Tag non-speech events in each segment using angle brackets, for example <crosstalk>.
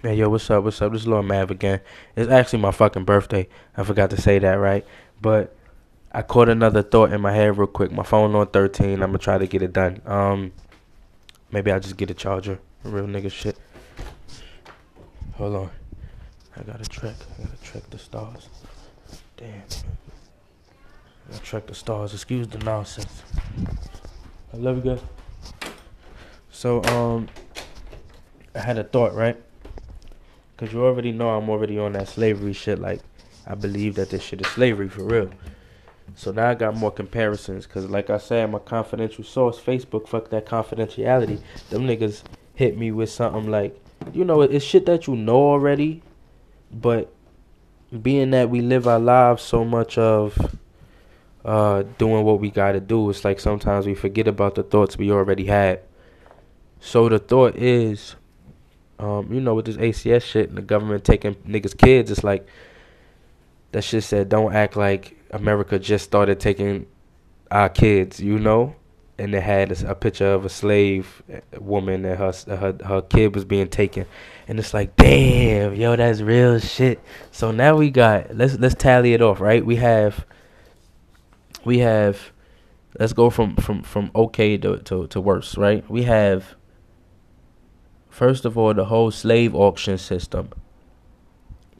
Hey yo, what's up? What's up? This is Lil Mav again. It's actually my fucking birthday. I forgot to say that, right? But I caught another thought in my head real quick. My phone on 13. I'm gonna try to get it done. Um, maybe I'll just get a charger. Real nigga shit. Hold on. I gotta track. I gotta track the stars. Damn. I gotta track the stars. Excuse the nonsense. I love you guys. So um, I had a thought, right? Cause you already know I'm already on that slavery shit. Like, I believe that this shit is slavery for real. So now I got more comparisons. Cause like I said, my confidential source, Facebook, fuck that confidentiality. Them niggas hit me with something like, you know, it's shit that you know already, but being that we live our lives so much of uh doing what we gotta do, it's like sometimes we forget about the thoughts we already had. So the thought is um, you know, with this ACS shit and the government taking niggas' kids, it's like that shit said, don't act like America just started taking our kids, you know? And it had a, a picture of a slave eh, woman and her, her her kid was being taken, and it's like, damn, yo, that's real shit. So now we got let's let's tally it off, right? We have we have let's go from from from okay to to, to worse, right? We have First of all, the whole slave auction system.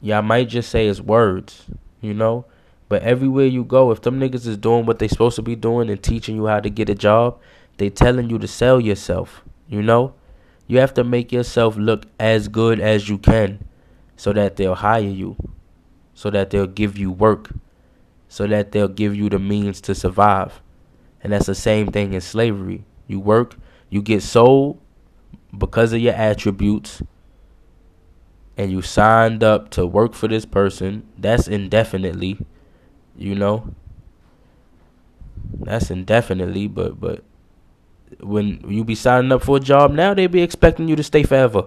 Y'all might just say it's words, you know? But everywhere you go, if them niggas is doing what they supposed to be doing and teaching you how to get a job, they telling you to sell yourself, you know? You have to make yourself look as good as you can so that they'll hire you, so that they'll give you work, so that they'll give you the means to survive. And that's the same thing in slavery. You work, you get sold, because of your attributes and you signed up to work for this person, that's indefinitely, you know. That's indefinitely, but but when you be signing up for a job now, they be expecting you to stay forever.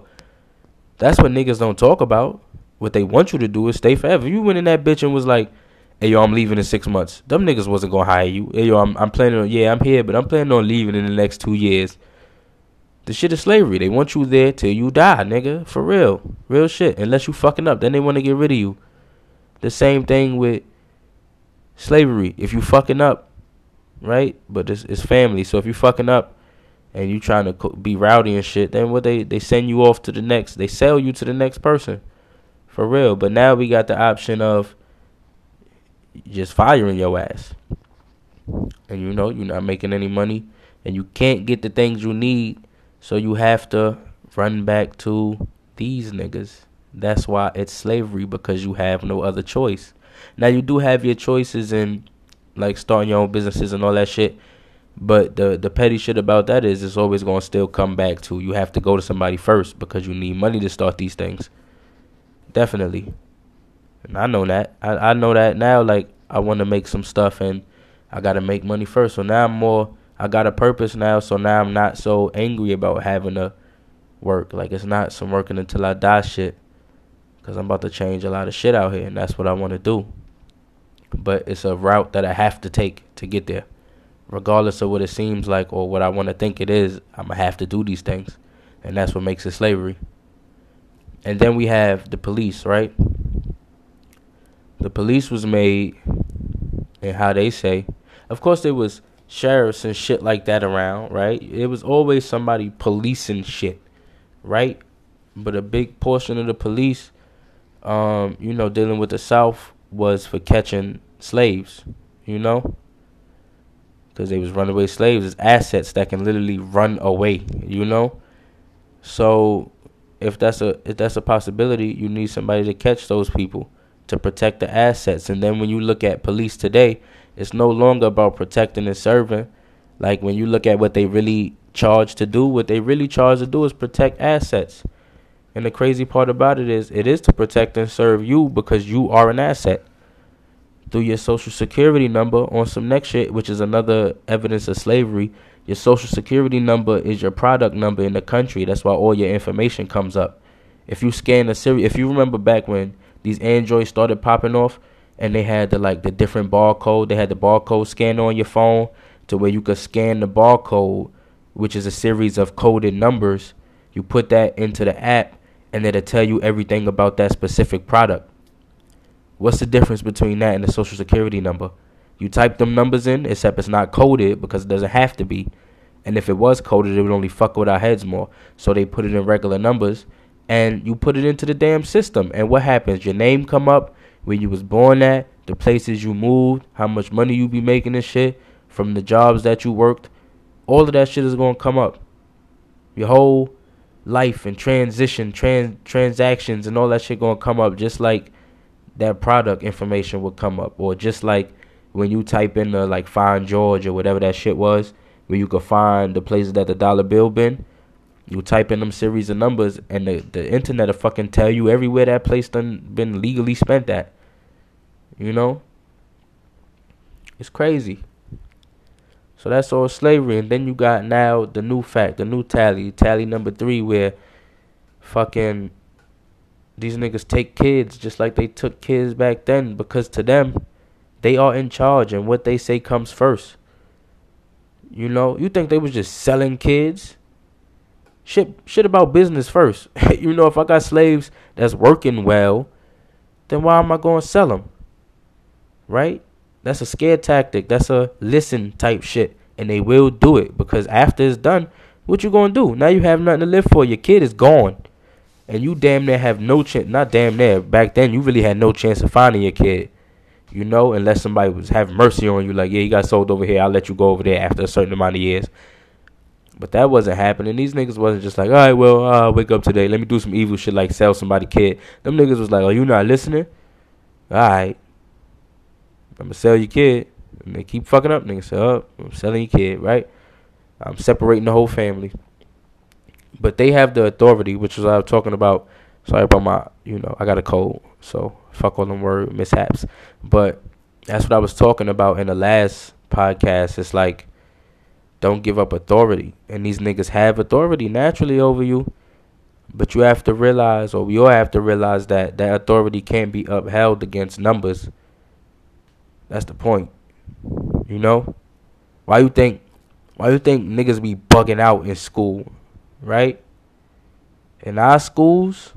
That's what niggas don't talk about. What they want you to do is stay forever. You went in that bitch and was like, "Hey yo, I'm leaving in six months." Them niggas wasn't gonna hire you. Hey yo, I'm I'm planning on yeah, I'm here, but I'm planning on leaving in the next two years. The shit is slavery. They want you there till you die, nigga. For real. Real shit. Unless you fucking up. Then they want to get rid of you. The same thing with slavery. If you fucking up, right? But it's, it's family. So if you fucking up and you trying to be rowdy and shit, then what they, they send you off to the next. They sell you to the next person. For real. But now we got the option of just firing your ass. And you know, you're not making any money. And you can't get the things you need so you have to run back to these niggas. That's why it's slavery because you have no other choice. Now you do have your choices in like starting your own businesses and all that shit. But the the petty shit about that is it's always gonna still come back to you have to go to somebody first because you need money to start these things. Definitely. And I know that. I, I know that now like I wanna make some stuff and I gotta make money first. So now I'm more I got a purpose now, so now I'm not so angry about having to work. Like it's not some working until I die shit. Cause I'm about to change a lot of shit out here, and that's what I want to do. But it's a route that I have to take to get there, regardless of what it seems like or what I want to think it is. I'm gonna have to do these things, and that's what makes it slavery. And then we have the police, right? The police was made, and how they say, of course, there was sheriffs and shit like that around, right? It was always somebody policing shit, right? But a big portion of the police, um, you know, dealing with the South was for catching slaves, you know? Because they was runaway slaves as assets that can literally run away, you know? So if that's a if that's a possibility, you need somebody to catch those people to protect the assets. And then when you look at police today, it's no longer about protecting and serving. Like when you look at what they really charge to do, what they really charge to do is protect assets. And the crazy part about it is it is to protect and serve you because you are an asset. Through your social security number on some next shit, which is another evidence of slavery. Your social security number is your product number in the country. That's why all your information comes up. If you scan a Siri, if you remember back when these Androids started popping off, and they had the like the different barcode. They had the barcode scanner on your phone to where you could scan the barcode, which is a series of coded numbers. You put that into the app, and it'll tell you everything about that specific product. What's the difference between that and the social security number? You type them numbers in, except it's not coded because it doesn't have to be. And if it was coded, it would only fuck with our heads more. So they put it in regular numbers, and you put it into the damn system. And what happens? Your name come up, where you was born at, the places you moved, how much money you be making and shit from the jobs that you worked. All of that shit is gonna come up. Your whole life and transition, trans transactions and all that shit gonna come up just like that product information would come up. Or just like when you type in the like find George or whatever that shit was, where you could find the places that the dollar bill been. You type in them series of numbers and the, the internet will fucking tell you everywhere that place done been legally spent at. You know? It's crazy. So that's all slavery. And then you got now the new fact, the new tally, tally number three, where fucking these niggas take kids just like they took kids back then because to them, they are in charge and what they say comes first. You know, you think they was just selling kids? Shit, shit about business first. <laughs> you know, if I got slaves that's working well, then why am I going to sell them? Right? That's a scare tactic. That's a listen type shit. And they will do it because after it's done, what you gonna do? Now you have nothing to live for. Your kid is gone. And you damn near have no chance not damn near. Back then you really had no chance of finding your kid. You know, unless somebody was having mercy on you, like, yeah, you got sold over here, I'll let you go over there after a certain amount of years. But that wasn't happening. These niggas wasn't just like, all right, well, uh, wake up today. Let me do some evil shit like sell somebody kid. Them niggas was like, oh, you not listening? All right. I'm gonna sell your kid. And they keep fucking up. Niggas say, oh, I'm selling your kid, right? I'm separating the whole family. But they have the authority, which is what I was talking about. Sorry about my, you know, I got a cold, so fuck all them word mishaps. But that's what I was talking about in the last podcast. It's like, don't give up authority. And these niggas have authority naturally over you. But you have to realize, or we all have to realize that that authority can't be upheld against numbers that's the point. You know? Why you think why you think niggas be bugging out in school, right? In our schools,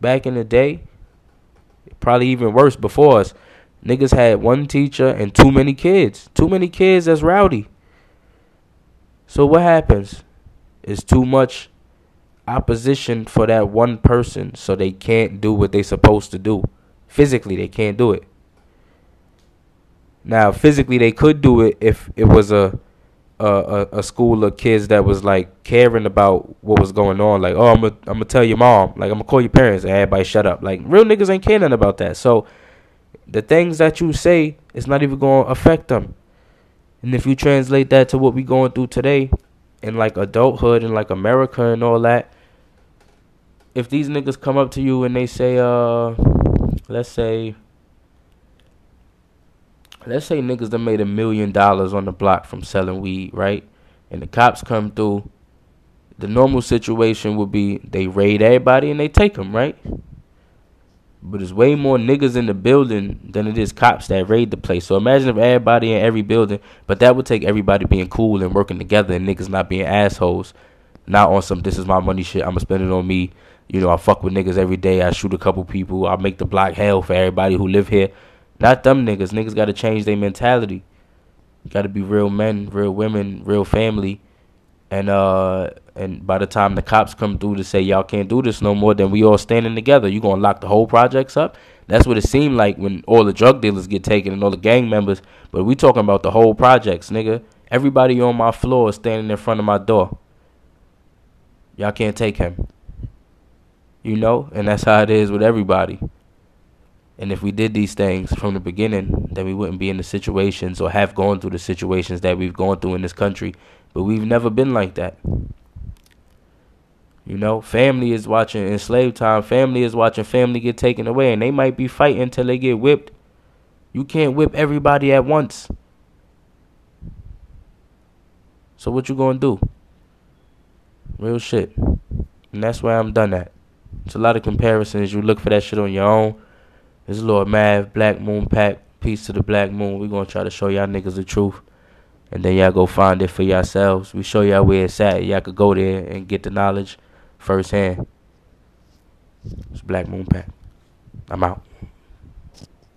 back in the day, probably even worse before us, niggas had one teacher and too many kids. Too many kids that's rowdy. So what happens? Is too much opposition for that one person so they can't do what they're supposed to do. Physically they can't do it. Now, physically, they could do it if it was a a, a school of kids that was like caring about what was going on. Like, oh, I'm gonna I'm gonna tell your mom. Like, I'm gonna call your parents. And everybody shut up. Like, real niggas ain't caring about that. So, the things that you say is not even gonna affect them. And if you translate that to what we going through today, in like adulthood and like America and all that, if these niggas come up to you and they say, uh, let's say let's say niggas that made a million dollars on the block from selling weed, right? And the cops come through. The normal situation would be they raid everybody and they take them, right? But there's way more niggas in the building than it is cops that raid the place. So imagine if everybody in every building, but that would take everybody being cool and working together and niggas not being assholes. Not on some this is my money shit. I'ma spend it on me. You know, I fuck with niggas every day. I shoot a couple people. I make the block hell for everybody who live here. Not them niggas. Niggas got to change their mentality. Got to be real men, real women, real family. And uh, and by the time the cops come through to say y'all can't do this no more, then we all standing together. You gonna lock the whole projects up? That's what it seemed like when all the drug dealers get taken and all the gang members. But we talking about the whole projects, nigga. Everybody on my floor is standing in front of my door. Y'all can't take him. You know, and that's how it is with everybody. And if we did these things from the beginning, then we wouldn't be in the situations or have gone through the situations that we've gone through in this country. But we've never been like that. You know, family is watching in slave time, family is watching family get taken away, and they might be fighting until they get whipped. You can't whip everybody at once. So what you gonna do? Real shit. And that's where I'm done at. It's a lot of comparisons. You look for that shit on your own. This Lord Mav, Black Moon Pack. Peace to the Black Moon. we to try to show y'all niggas the truth. And then y'all go find it for yourselves. We show y'all where it's at. Y'all could go there and get the knowledge firsthand. It's Black Moon Pack. I'm out.